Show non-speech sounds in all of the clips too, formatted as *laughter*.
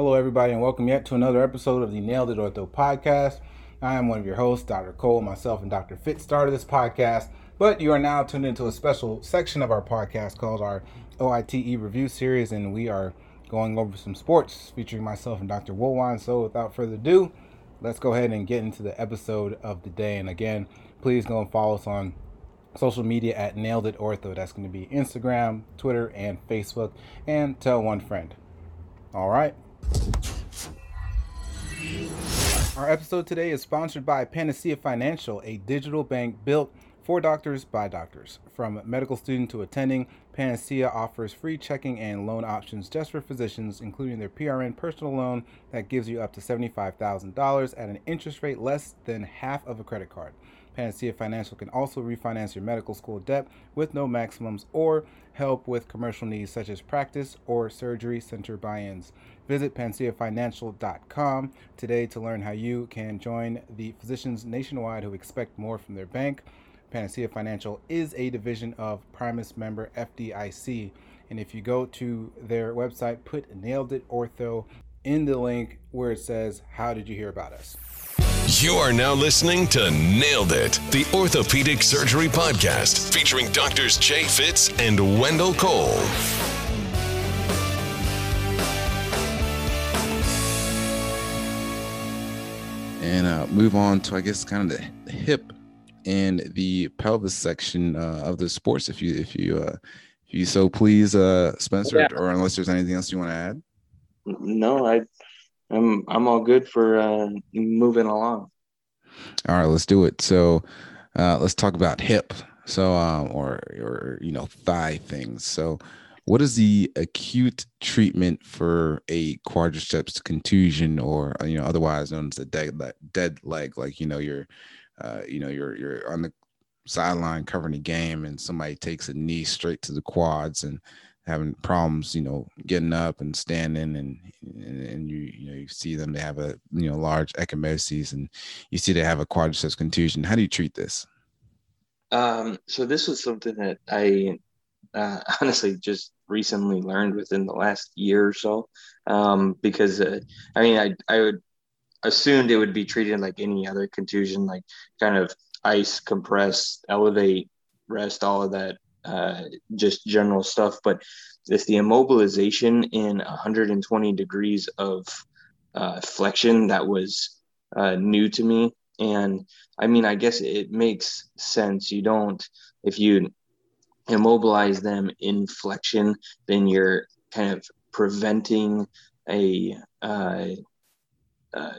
Hello, everybody, and welcome yet to another episode of the Nailed It Ortho podcast. I am one of your hosts, Dr. Cole. Myself and Dr. Fitz started this podcast, but you are now tuned into a special section of our podcast called our OITE review series, and we are going over some sports featuring myself and Dr. Woolwine. So, without further ado, let's go ahead and get into the episode of the day. And again, please go and follow us on social media at Nailed It Ortho. That's going to be Instagram, Twitter, and Facebook. And tell one friend. All right. Our episode today is sponsored by Panacea Financial, a digital bank built for doctors by doctors. From medical student to attending, Panacea offers free checking and loan options just for physicians, including their PRN personal loan that gives you up to $75,000 at an interest rate less than half of a credit card. Panacea Financial can also refinance your medical school debt with no maximums or help with commercial needs such as practice or surgery center buy ins. Visit panaceafinancial.com today to learn how you can join the physicians nationwide who expect more from their bank. Panacea Financial is a division of Primis member FDIC. And if you go to their website, put Nailed It Ortho in the link where it says, How did you hear about us? You are now listening to Nailed It, the Orthopedic Surgery Podcast, featuring doctors Jay Fitz and Wendell Cole. And uh, move on to, I guess, kind of the hip and the pelvis section uh, of the sports. If you, if you, uh, if you so please, uh, Spencer, yeah. or unless there's anything else you want to add. No, I I'm I'm all good for uh, moving along. All right, let's do it. So uh, let's talk about hip. So um, or or you know thigh things. So what is the acute treatment for a quadriceps contusion, or you know otherwise known as a dead dead leg? Like you know you're uh, you know you're you're on the sideline covering the game, and somebody takes a knee straight to the quads and having problems, you know, getting up and standing, and and, and you you know you see them they have a you know large ecchymosis, and you see they have a quadriceps contusion. How do you treat this? Um, so this was something that I uh, *laughs* honestly just recently learned within the last year or so, um, because uh, I mean I I would assumed it would be treated like any other contusion, like kind of ice, compress, elevate, rest, all of that uh, just general stuff, but it's the immobilization in 120 degrees of uh, flexion that was uh, new to me. And I mean, I guess it makes sense. You don't, if you immobilize them in flexion, then you're kind of preventing a uh, uh,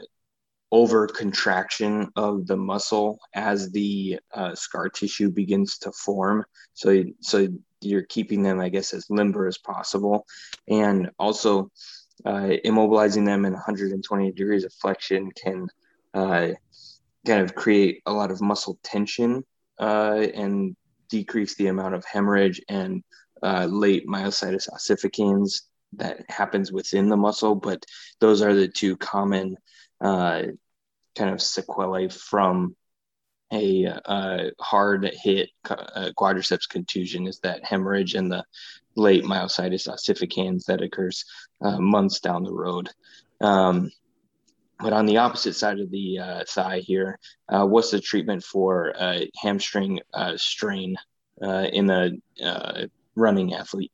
over contraction of the muscle as the uh, scar tissue begins to form. So, so you're keeping them, I guess, as limber as possible, and also uh, immobilizing them in 120 degrees of flexion can uh, kind of create a lot of muscle tension uh, and decrease the amount of hemorrhage and uh, late myositis ossificans that happens within the muscle. But those are the two common uh, kind of sequelae from a uh, hard hit uh, quadriceps contusion is that hemorrhage and the late myositis ossificans that occurs uh, months down the road. Um, but on the opposite side of the uh, thigh here, uh, what's the treatment for a hamstring strain in a running athlete?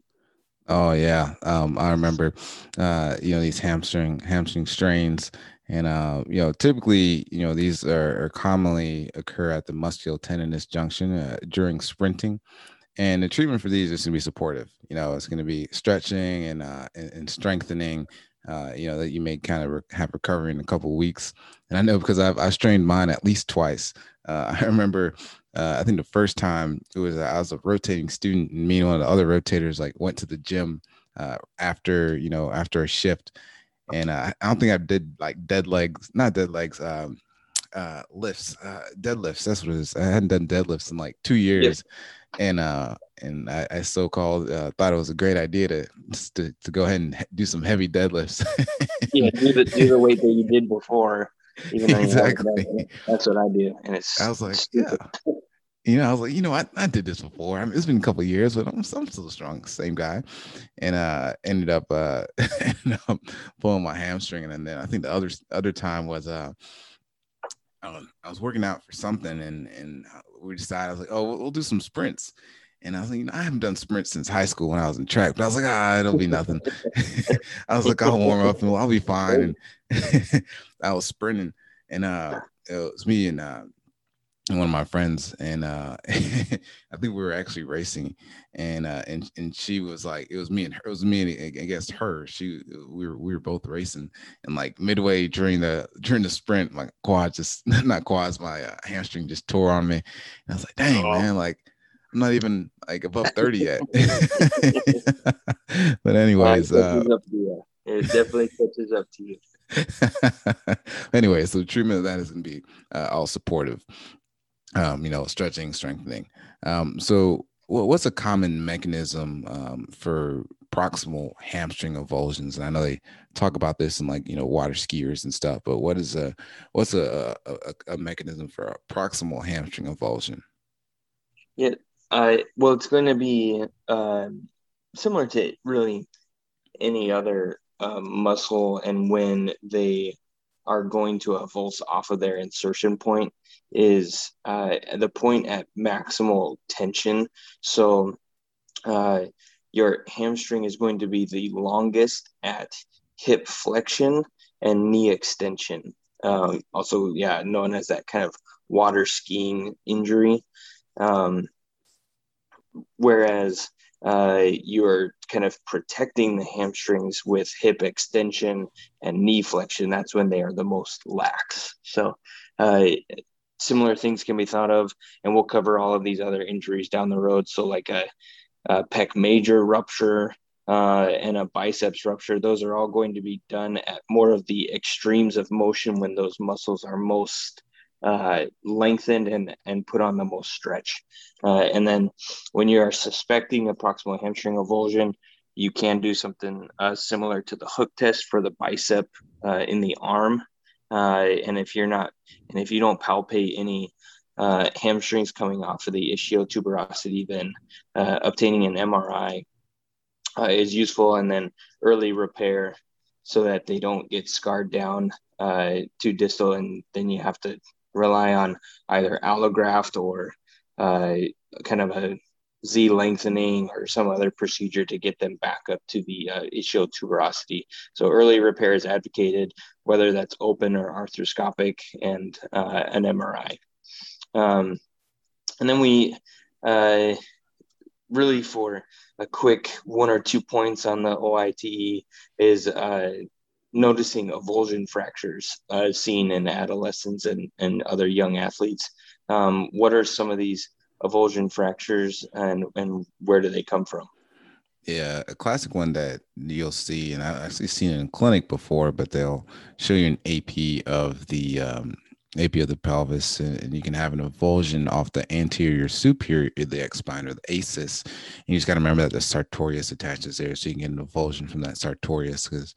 Oh yeah, um, I remember, you know, these hamstring hamstring strains and uh, you know, typically, you know, these are, are commonly occur at the musculotendinous junction uh, during sprinting. And the treatment for these is going to be supportive. You know, it's going to be stretching and uh, and, and strengthening. Uh, you know that you may kind of re- have recovery in a couple weeks. And I know because I've I strained mine at least twice. Uh, *laughs* I remember uh, I think the first time it was I was a rotating student, and me and one of the other rotators like went to the gym uh, after you know after a shift, and uh, I don't think I did like dead legs, not dead legs, um, uh, lifts, uh, deadlifts. That's what it is. I hadn't done deadlifts in like two years, and uh, and I, I so called uh, thought it was a great idea to to, to go ahead and do some heavy deadlifts. yeah, *laughs* do the do the weight that you did before. Even exactly. That's what I do, and it's. I was like, stupid. yeah. You know, I was like, you know, I, I did this before. I mean, it's been a couple years, but I'm, I'm still strong, same guy. And uh ended up uh *laughs* ended up pulling my hamstring. And then I think the other other time was uh I was working out for something and and we decided I was like, oh, we'll, we'll do some sprints. And I was like, you know, I haven't done sprints since high school when I was in track, but I was like, ah, it'll be nothing. *laughs* I was like, I'll warm up and I'll be fine. And *laughs* I was sprinting, and uh, it was me and uh, one of my friends, and uh, *laughs* I think we were actually racing, and uh, and and she was like, it was me and her, it was me and against her. She, we were we were both racing, and like midway during the during the sprint, my quad just *laughs* not quads, my uh, hamstring just tore on me, and I was like, dang oh. man, like I'm not even like above *laughs* 30 yet. but anyways, uh, it definitely catches up to you. anyway, so the treatment of that is going to be uh, all supportive. Um, you know, stretching, strengthening. Um, so what's a common mechanism um, for proximal hamstring avulsions? And I know they talk about this in like you know water skiers and stuff, but what is a what's a a, a mechanism for a proximal hamstring avulsion? Yeah, uh, well, it's going to be uh, similar to really any other um, muscle, and when they are going to avulse off of their insertion point is uh, the point at maximal tension. So uh, your hamstring is going to be the longest at hip flexion and knee extension. Um, also, yeah, known as that kind of water skiing injury. Um, whereas uh, you're kind of protecting the hamstrings with hip extension and knee flexion. That's when they are the most lax. So, uh, similar things can be thought of, and we'll cover all of these other injuries down the road. So, like a, a pec major rupture. Uh, and a biceps rupture, those are all going to be done at more of the extremes of motion when those muscles are most uh, lengthened and, and put on the most stretch. Uh, and then when you are suspecting a proximal hamstring avulsion, you can do something uh, similar to the hook test for the bicep uh, in the arm. Uh, and if you're not, and if you don't palpate any uh, hamstrings coming off of the ischial tuberosity, then obtaining an MRI is useful. And then early repair so that they don't get scarred down uh, too distal, and then you have to rely on either allograft or uh, kind of a Z lengthening or some other procedure to get them back up to the uh, ischial tuberosity. So early repair is advocated, whether that's open or arthroscopic, and uh, an MRI. Um, and then we uh, really for a quick one or two points on the OITE is uh, noticing avulsion fractures uh, seen in adolescents and, and other young athletes. Um, what are some of these avulsion fractures and, and where do they come from? Yeah, a classic one that you'll see, and I've actually seen it in clinic before, but they'll show you an AP of the um, AP of the pelvis, and, you can have an avulsion off the anterior superior iliac spine or the ASIS. And you just got to remember that the sartorius attaches there, so you can get an avulsion from that sartorius because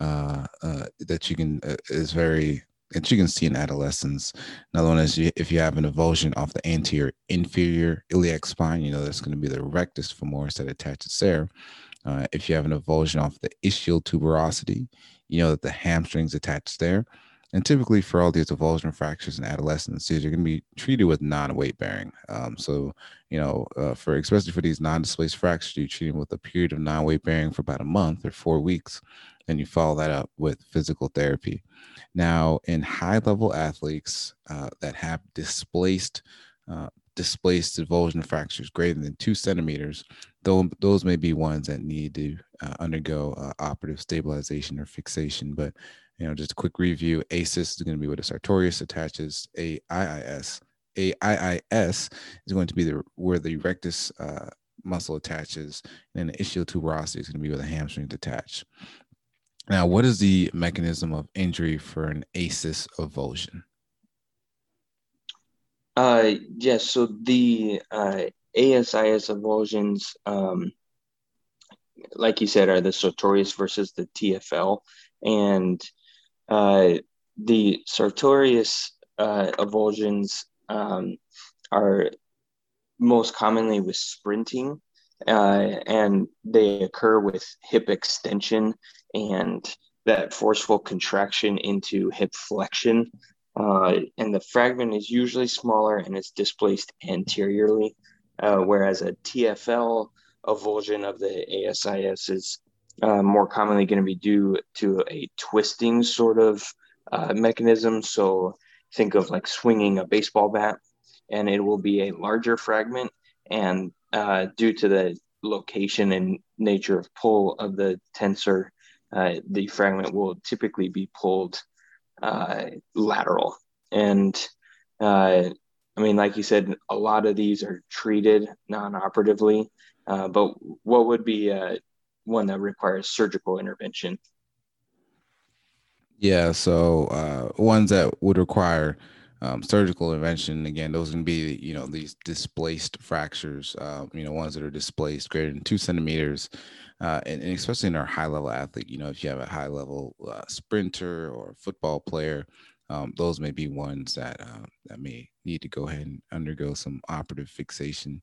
uh, uh, that you can uh, is very that you can see in adolescents. Another one is if you have an avulsion off the anterior inferior iliac spine, you know that's going to be the rectus femoris that attaches there. Uh, if you have an avulsion off the ischial tuberosity, you know that the hamstrings attached there. And typically, for all these avulsion fractures in adolescents, these are going to be treated with non-weight bearing. Um, so, you know, uh, for especially for these non-displaced fractures, you treat them with a period of non-weight bearing for about a month or four weeks, and you follow that up with physical therapy. Now, in high-level athletes uh, that have displaced uh, displaced avulsion fractures greater than two centimeters, though those may be ones that need to uh, undergo uh, operative stabilization or fixation. But you know, just a quick review. ASIS is going to be what a sartorius attaches. AIIS, AIIS is going to be the where the rectus uh, muscle attaches, and then the ischial tuberosity is going to be where the hamstrings attach. Now, what is the mechanism of injury for an ASIS avulsion? Uh, yes, so the uh, ASIS avulsions, um, like you said, are the sartorius versus the TFL. And uh, the sartorius uh, avulsions um, are most commonly with sprinting, uh, and they occur with hip extension and that forceful contraction into hip flexion. Uh, and the fragment is usually smaller and it's displaced anteriorly, uh, whereas a TFL avulsion of the ASIS is uh, more commonly going to be due to a twisting sort of uh, mechanism. So think of like swinging a baseball bat, and it will be a larger fragment. And uh, due to the location and nature of pull of the tensor, uh, the fragment will typically be pulled uh, lateral. And uh, I mean, like you said, a lot of these are treated non-operatively. but what would be one that requires surgical intervention? Yeah, so uh, ones that would require um, surgical intervention, again, those can be, you know, these displaced fractures, uh, you know, ones that are displaced greater than two centimeters. Uh, and, and, especially in our high level athlete, you know, if you have a high level uh, sprinter or football player, um, those may be ones that uh, that may need to go ahead and undergo some operative fixation.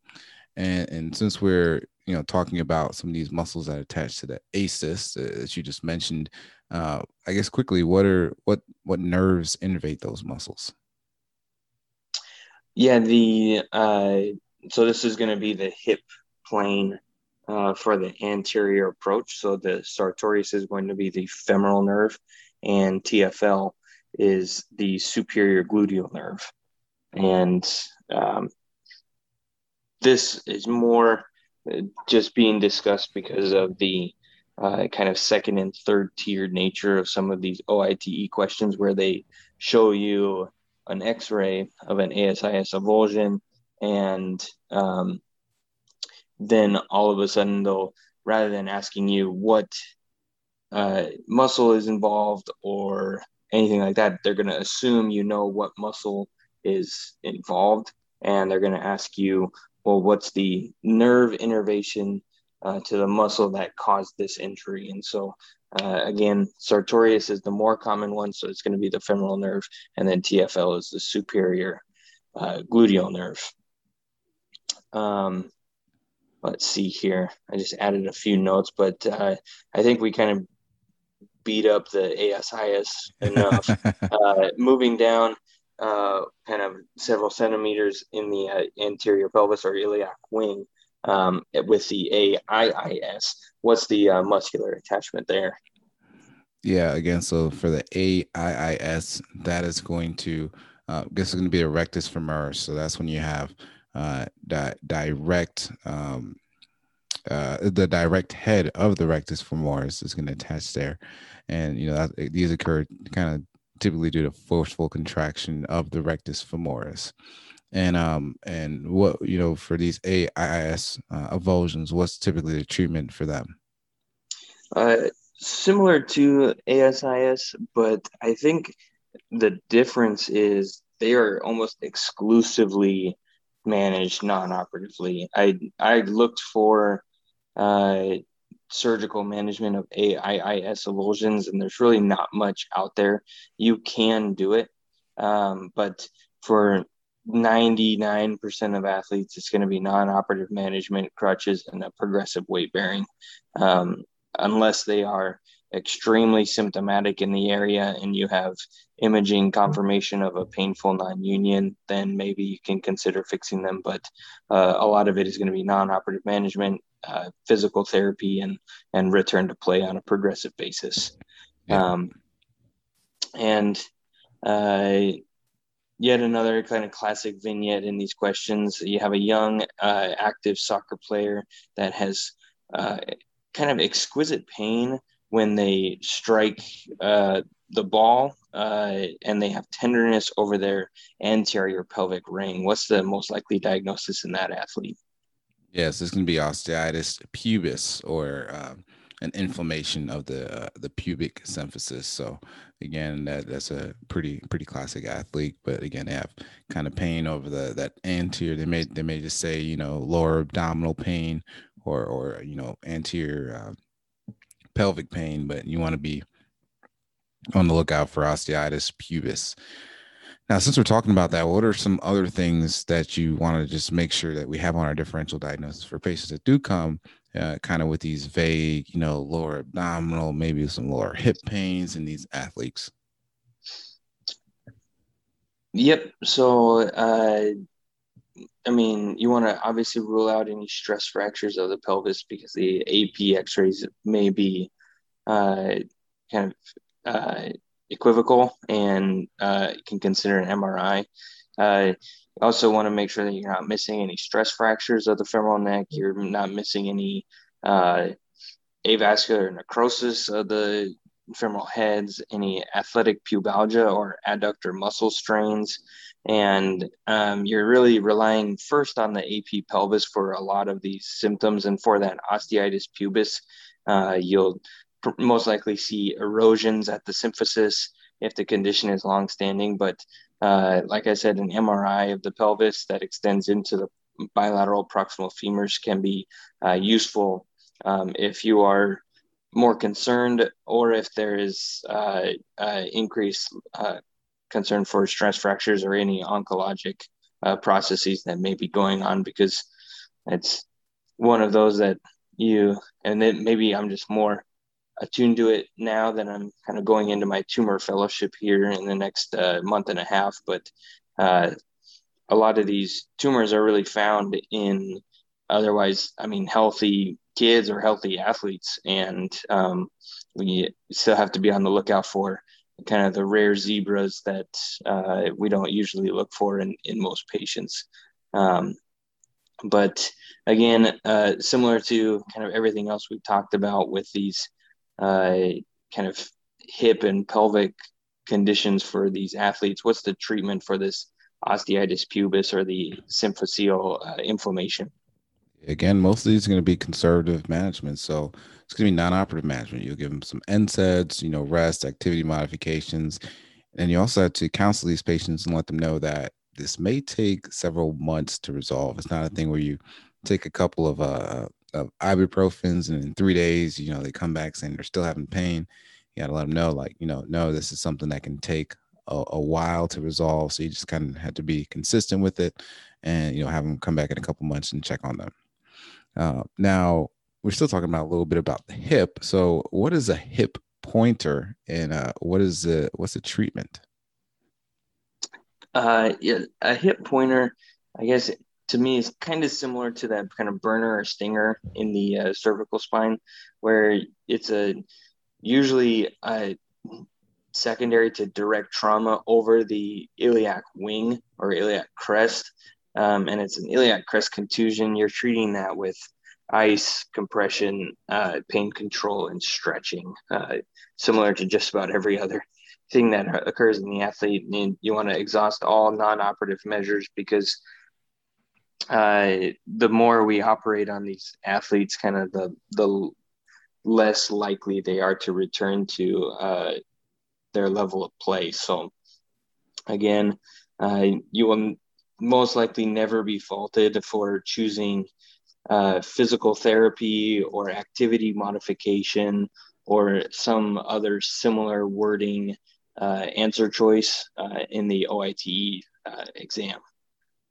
And, and since we're you know talking about some of these muscles that attach to the ASIS uh, that you just mentioned, uh, I guess quickly, what are what what nerves innervate those muscles? Yeah, the uh, so this is going to be the hip plane uh, for the anterior approach. So the sartorius is going to be the femoral nerve, and TFL is the superior gluteal nerve, and um, this is more uh, just being discussed because of the uh, kind of second and third tier nature of some of these OITE questions where they show you an x-ray of an ASIS avulsion and um, then all of a sudden they'll rather than asking you what uh, muscle is involved or anything like that they're going to assume you know what muscle is involved and they're going to ask you well, what's the nerve innervation uh, to the muscle that caused this injury? And so, uh, again, sartorius is the more common one, so it's going to be the femoral nerve, and then TFL is the superior uh, gluteal nerve. Um, let's see here. I just added a few notes, but uh, I think we kind of beat up the ASIS enough. *laughs* uh, moving down, uh, kind of several centimeters in the uh, anterior pelvis or iliac wing um, with the AIIS. What's the uh, muscular attachment there? Yeah, again, so for the AIIS, that is going to, uh, this is going to be a rectus femoris. So that's when you have uh, di- direct, um, uh, the direct head of the rectus femoris is going to attach there. And, you know, that, these occur kind of typically due to forceful contraction of the rectus femoris. And um and what you know for these AIS uh, avulsions, what's typically the treatment for them? Uh, similar to ASIS, but I think the difference is they are almost exclusively managed non-operatively. I I looked for uh, surgical management of AIIS avulsions, and there's really not much out there. You can do it, um, but for 99% of athletes, it's going to be non operative management, crutches, and a progressive weight bearing, um, unless they are extremely symptomatic in the area and you have imaging confirmation of a painful non-union then maybe you can consider fixing them but uh, a lot of it is going to be non-operative management uh, physical therapy and and return to play on a progressive basis. Yeah. Um, and uh, yet another kind of classic vignette in these questions. You have a young, uh, active soccer player that has uh, kind of exquisite pain when they strike uh, the ball uh, and they have tenderness over their anterior pelvic ring. What's the most likely diagnosis in that athlete? Yes, going to be osteitis pubis or um, an inflammation of the uh, the pubic symphysis. So again, that that's a pretty pretty classic athlete. But again, they have kind of pain over the that anterior. They may they may just say you know lower abdominal pain or or you know anterior uh, pelvic pain, but you want to be on the lookout for osteitis pubis. Now, since we're talking about that, what are some other things that you want to just make sure that we have on our differential diagnosis for patients that do come uh, kind of with these vague, you know, lower abdominal, maybe some lower hip pains in these athletes? Yep. So, uh, I mean, you want to obviously rule out any stress fractures of the pelvis because the AP x rays may be uh, kind of uh, equivocal and uh, can consider an MRI. Uh, you also want to make sure that you're not missing any stress fractures of the femoral neck. You're not missing any uh, avascular necrosis of the femoral heads, any athletic pubalgia or adductor muscle strains. And um, you're really relying first on the AP pelvis for a lot of these symptoms. And for that osteitis pubis, uh, you'll most likely see erosions at the symphysis if the condition is long-standing. But uh, like I said, an MRI of the pelvis that extends into the bilateral proximal femurs can be uh, useful um, if you are more concerned or if there is uh, uh increased uh, concern for stress fractures or any oncologic uh, processes that may be going on because it's one of those that you and then maybe I'm just more attuned to it now that I'm kind of going into my tumor fellowship here in the next uh, month and a half. But uh, a lot of these tumors are really found in otherwise, I mean, healthy kids or healthy athletes. And um, we still have to be on the lookout for kind of the rare zebras that uh, we don't usually look for in, in most patients. Um, but again, uh, similar to kind of everything else we've talked about with these uh, kind of hip and pelvic conditions for these athletes? What's the treatment for this osteitis pubis or the symphyseal uh, inflammation? Again, most of these are going to be conservative management. So it's going to be non-operative management. You'll give them some NSAIDs, you know, rest, activity modifications. And you also have to counsel these patients and let them know that this may take several months to resolve. It's not a thing where you take a couple of uh, of ibuprofens and in three days you know they come back saying they're still having pain you got to let them know like you know no this is something that can take a, a while to resolve so you just kind of have to be consistent with it and you know have them come back in a couple months and check on them uh, now we're still talking about a little bit about the hip so what is a hip pointer and uh, what is the what's the treatment uh, yeah, a hip pointer i guess to me is kind of similar to that kind of burner or stinger in the uh, cervical spine, where it's a usually a secondary to direct trauma over the iliac wing or iliac crest. Um, and it's an iliac crest contusion. You're treating that with ice, compression, uh, pain control, and stretching, uh, similar to just about every other thing that occurs in the athlete. And you want to exhaust all non operative measures because uh, the more we operate on these athletes, kind of the the less likely they are to return to uh, their level of play. So again, uh, you will most likely never be faulted for choosing uh, physical therapy or activity modification or some other similar wording uh, answer choice uh, in the OITE uh, exam.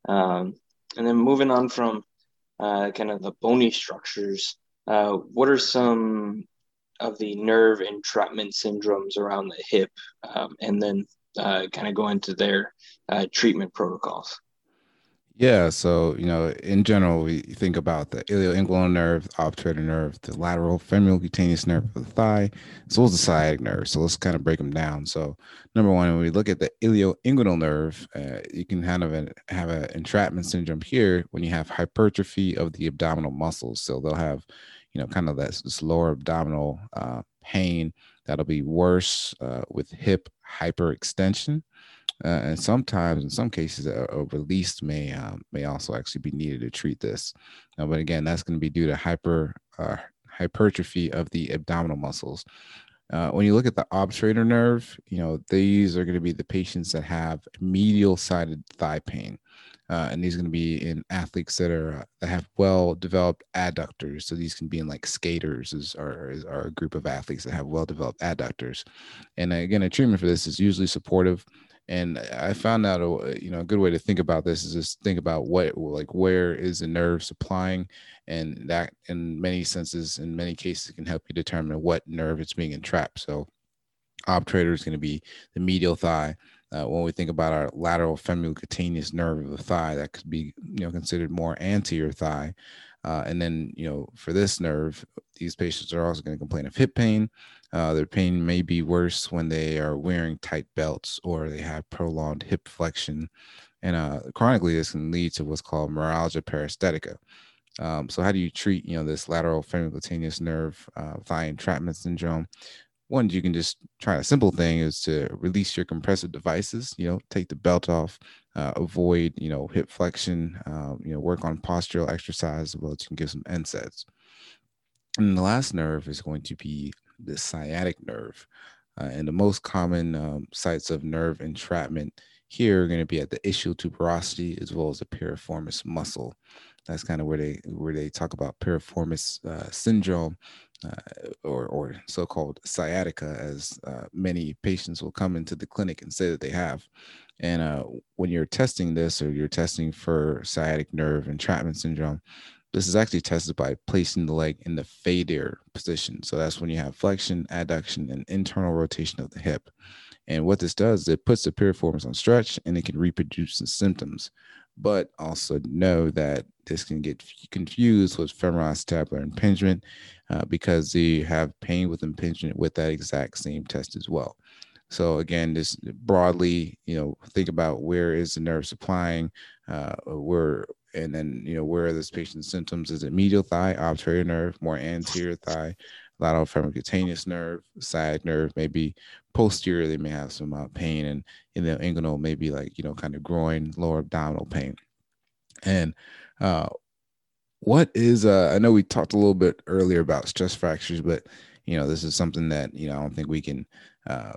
Um, and then moving on from uh, kind of the bony structures, uh, what are some of the nerve entrapment syndromes around the hip? Um, and then kind of go into their treatment protocols. Yeah, so you know, in general, we think about the ilioinguinal nerve, the obturator nerve, the lateral femoral cutaneous nerve of the thigh, as well as the sciatic nerve. So let's kind of break them down. So number one, when we look at the ilioinguinal nerve, uh, you can kind of have an entrapment syndrome here when you have hypertrophy of the abdominal muscles. So they'll have, you know, kind of that this lower abdominal uh, pain that'll be worse uh, with hip hyperextension uh, and sometimes, in some cases, a, a release may um, may also actually be needed to treat this. Uh, but again, that's going to be due to hyper uh, hypertrophy of the abdominal muscles. Uh, when you look at the obturator nerve, you know these are going to be the patients that have medial sided thigh pain. Uh, and these are going to be in athletes that are uh, that have well developed adductors. So these can be in like skaters, is are, are a group of athletes that have well developed adductors. And again, a treatment for this is usually supportive And I found out, a, you know, a good way to think about this is just think about what, like, where is the nerve supplying, and that, in many senses, in many cases, can help you determine what nerve it's being entrapped. So, obturator is going to be the medial thigh. Uh, when we think about our lateral femoral cutaneous nerve of the thigh, that could be, you know, considered more anterior thigh. Uh, and then, you know, for this nerve, these patients are also going to complain of hip pain. Uh, their pain may be worse when they are wearing tight belts or they have prolonged hip flexion. And uh, chronically, this can lead to what's called meralgia paresthetica. Um, so, how do you treat, you know, this lateral femorocutaneous nerve uh, thigh entrapment syndrome? One, you can just try a simple thing is to release your compressive devices. You know, take the belt off, uh, avoid, you know, hip flexion. Uh, you know, work on postural exercise as well as you can give some NSAIDs. And the last nerve is going to be the sciatic nerve. Uh, and the most common um, sites of nerve entrapment here are going to be at the ischial tuberosity as well as the piriformis muscle. That's kind of where they where they talk about piriformis uh, syndrome uh, or or so-called sciatica, as uh, many patients will come into the clinic and say that they have. And uh, when you're testing this or you're testing for sciatic nerve entrapment syndrome, this is actually tested by placing the leg in the FADIR position. So that's when you have flexion, adduction, and internal rotation of the hip. And what this does, it puts the piriformis on stretch and it can reproduce the symptoms. But also know that this can get confused with femoroacetabular impingement uh, because you have pain with impingement with that exact same test as well. So again, just broadly, you know, think about where is the nerve supplying, uh, where and then you know where are this patient's symptoms? Is it medial thigh, obturator nerve, more anterior thigh, lateral femorocutaneous nerve, sciatic nerve, maybe posterior they may have some uh, pain, and in the inguinal maybe like you know kind of groin, lower abdominal pain, and uh, what is uh, I know we talked a little bit earlier about stress fractures, but you know this is something that you know I don't think we can uh,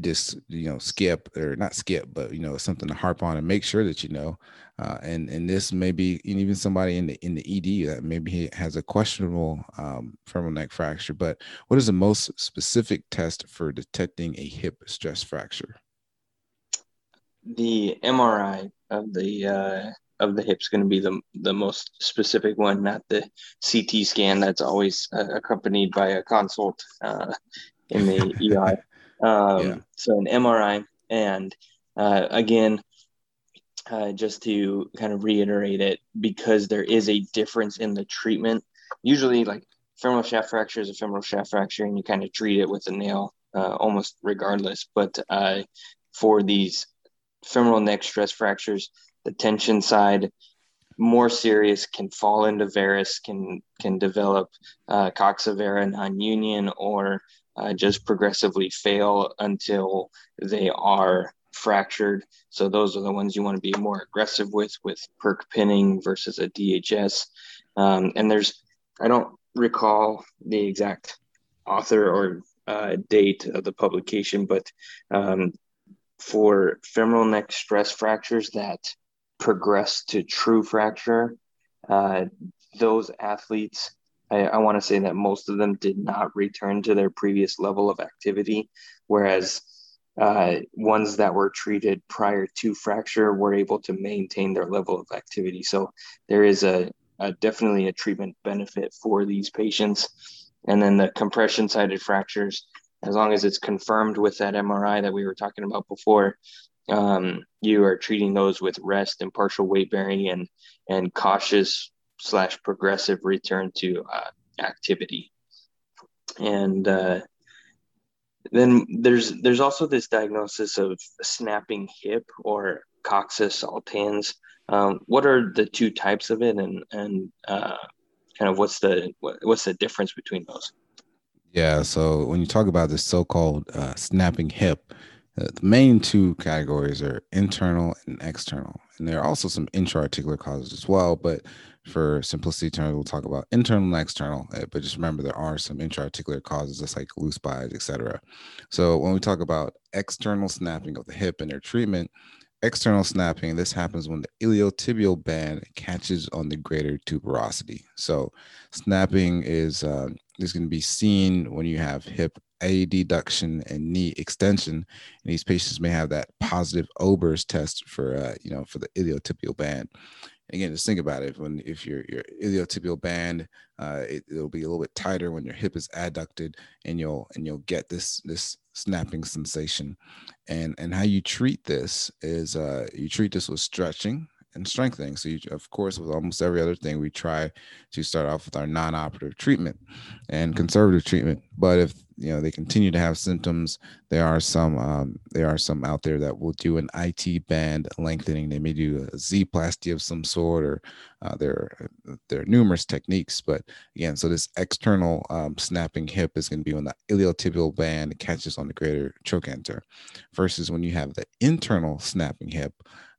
just you know skip or not skip but you know something to harp on and make sure that you know uh, and and this may be even somebody in the in the ed that maybe he has a questionable um, femoral neck fracture but what is the most specific test for detecting a hip stress fracture the mri of the uh, of the hip is going to be the the most specific one not the ct scan that's always uh, accompanied by a consult uh, in the EI. *laughs* Um, yeah. So an MRI, and uh, again, uh, just to kind of reiterate it, because there is a difference in the treatment. Usually, like femoral shaft fracture is a femoral shaft fracture, and you kind of treat it with a nail uh, almost regardless. But uh, for these femoral neck stress fractures, the tension side more serious can fall into varus, can can develop uh, coxa non-union, or uh, just progressively fail until they are fractured. So those are the ones you want to be more aggressive with, with perk pinning versus a DHS. Um, and there's, I don't recall the exact author or uh, date of the publication, but um, for femoral neck stress fractures that progress to true fracture, uh, those athletes I, I want to say that most of them did not return to their previous level of activity, whereas uh, ones that were treated prior to fracture were able to maintain their level of activity. So there is a, a definitely a treatment benefit for these patients. And then the compression sided fractures, as long as it's confirmed with that MRI that we were talking about before, um, you are treating those with rest and partial weight bearing and and cautious slash progressive return to uh, activity. And uh, then there's there's also this diagnosis of snapping hip or coxa saltans. Um, what are the two types of it, and and uh, kind of what's the what, what's the difference between those? Yeah, so when you talk about this so-called uh, snapping hip, uh, the main two categories are internal and external, and there are also some intra-articular causes as well. But for simplicity terms, we'll talk about internal and external, eh, but just remember there are some intra-articular causes, just like loose bodies, etc. So when we talk about external snapping of the hip and their treatment, external snapping, this happens when the iliotibial band catches on the greater tuberosity. So snapping is uh, is going to be seen when you have hip adduction and knee extension. And these patients may have that positive Ober's test for, uh, you know, for the iliotibial band. Again, just think about it. When if your your iliotibial band, uh, it, will be a little bit tighter when your hip is adducted, and you'll and you'll get this this snapping sensation. And and how you treat this is uh, you treat this with stretching and strengthening. So, you, of course, with almost every other thing, we try to start off with our non-operative treatment and conservative treatment. But if you know they continue to have symptoms, there are some um, there are some out there that will do an IT band lengthening. They may do a Z plasty of some sort, or uh, there there are numerous techniques. But again, so this external um, snapping hip is going to be when the iliotibial band catches on the greater trochanter, versus when you have the internal snapping hip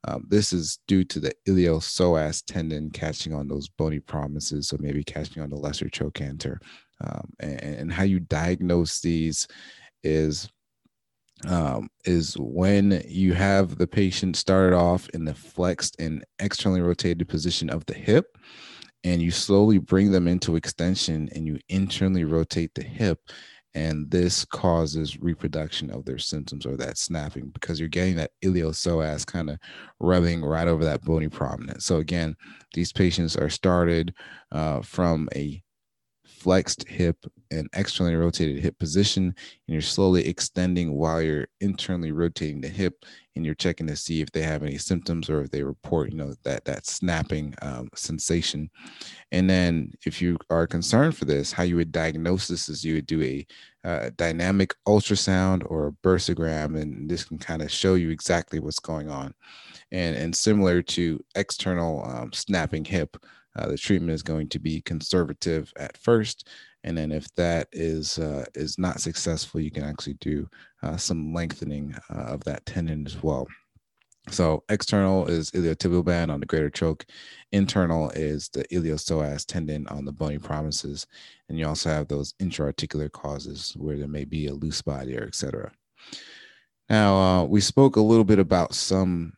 um, this is due to the iliopsoas tendon catching on those bony prominences, so maybe catching on the lesser trochanter. Um, and, and, how you diagnose these is um, is when you have the patient started off in the flexed and externally rotated position of the hip, and you slowly bring them into extension and you internally rotate the hip and this causes reproduction of their symptoms or that snapping because you're getting that iliopsoas kind of rubbing right over that bony prominence. So again, these patients are started uh, from a flexed hip and externally rotated hip position and you're slowly extending while you're internally rotating the hip and you're checking to see if they have any symptoms or if they report you know that that snapping um, sensation. And then if you are concerned for this how you would diagnose this is you would do a uh, dynamic ultrasound or a bursogram and this can kind of show you exactly what's going on. And and similar to external um, snapping hip uh, the treatment is going to be conservative at first, and then if that is uh, is not successful, you can actually do uh, some lengthening uh, of that tendon as well. So external is iliotibial band on the greater troch. Internal is the iliopsoas tendon on the bony prominences, and you also have those intra-articular causes where there may be a loose body or etc. Now uh, we spoke a little bit about some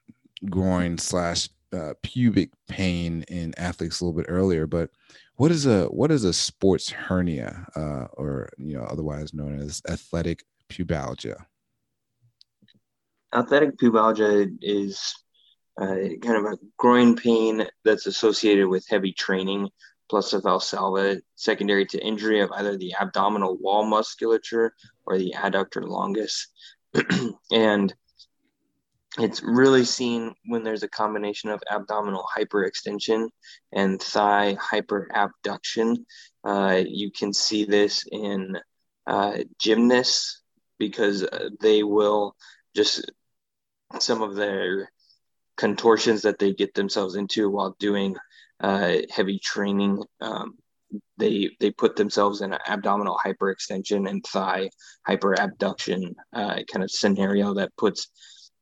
groin slash uh, pubic pain in athletes a little bit earlier, but what is a what is a sports hernia, uh, or you know, otherwise known as athletic pubalgia? Athletic pubalgia is uh, kind of a groin pain that's associated with heavy training plus a valsalva secondary to injury of either the abdominal wall musculature or the adductor longus. *clears throat* and it's really seen when there's a combination of abdominal hyperextension and thigh hyperabduction. Uh, you can see this in uh, gymnasts because uh, they will just some of their contortions that they get themselves into while doing uh, heavy training. Um, they they put themselves in an abdominal hyperextension and thigh hyperabduction uh, kind of scenario that puts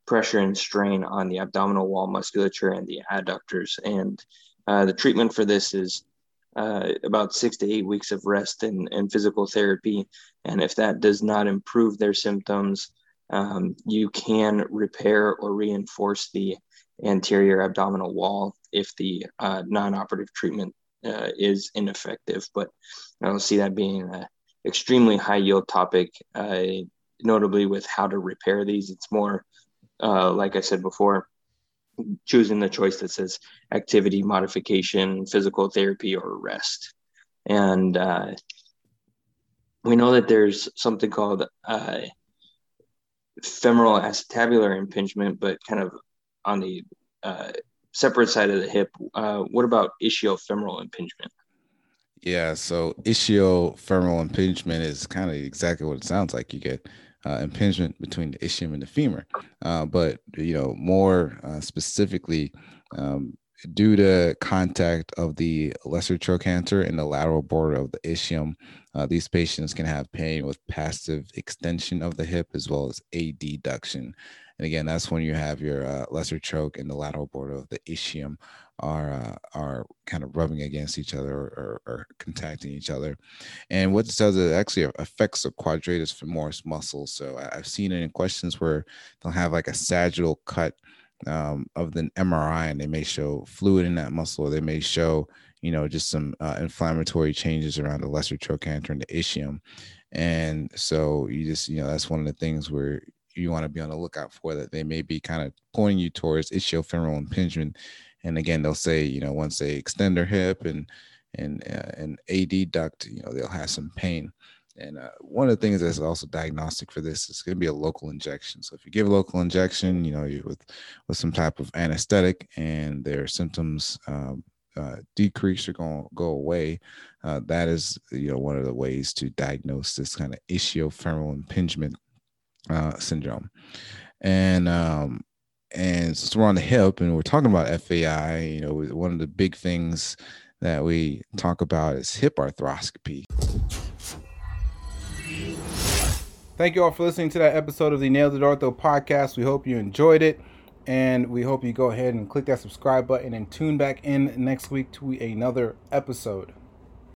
pressure and strain on the abdominal wall musculature and the adductors. And uh, the treatment for this is uh, about six to eight weeks of rest and, and physical therapy. And if that does not improve their symptoms, um, you can repair or reinforce the anterior abdominal wall if the uh, non operative treatment uh, is ineffective. But I don't see that being an extremely high yield topic, uh, notably with how to repair these. It's more uh, like I said before, choosing the choice that says activity modification, physical therapy, or rest. And uh, we know that there's something called uh, femoral acetabular impingement, but kind of on the uh, separate side of the hip. Uh, what about ischiofemoral impingement? Yeah, so ischiofemoral impingement is kind of exactly what it sounds like. You get uh, impingement between the ischium and the femur. Uh, but you know, more uh, specifically, um, due to contact of the lesser trochanter and the lateral border of the ischium, uh, these patients can have pain with passive extension of the hip as well as adduction. And again, that's when you have your uh, lesser troch and the lateral border of the ischium are uh, are kind of rubbing against each other or, or, or, contacting each other. And what this does is actually affects the quadratus femoris muscle. So I've seen it in questions where they'll have like a sagittal cut um, of the MRI, and they may show fluid in that muscle, or they may show you know just some uh, inflammatory changes around the lesser trochanter and the ischium. and so you just you know that's one of the things where you want to be on the lookout for that they may be kind of pointing you towards ischiofemoral impingement and again they'll say you know once they extend their hip and and uh, and adduct you know they'll have some pain and uh, one of the things that's also diagnostic for this is going to be a local injection. So if you give a local injection, you know, you with with some type of anesthetic, and their symptoms um, uh, decrease or go go away, uh, that is you know one of the ways to diagnose this kind of ischiofemoral impingement uh, syndrome. And um, and since we're on the hip and we're talking about FAI, you know, one of the big things that we talk about is hip arthroscopy. Thank you all for listening to that episode of the Nailed It Ortho podcast. We hope you enjoyed it. And we hope you go ahead and click that subscribe button and tune back in next week to another episode.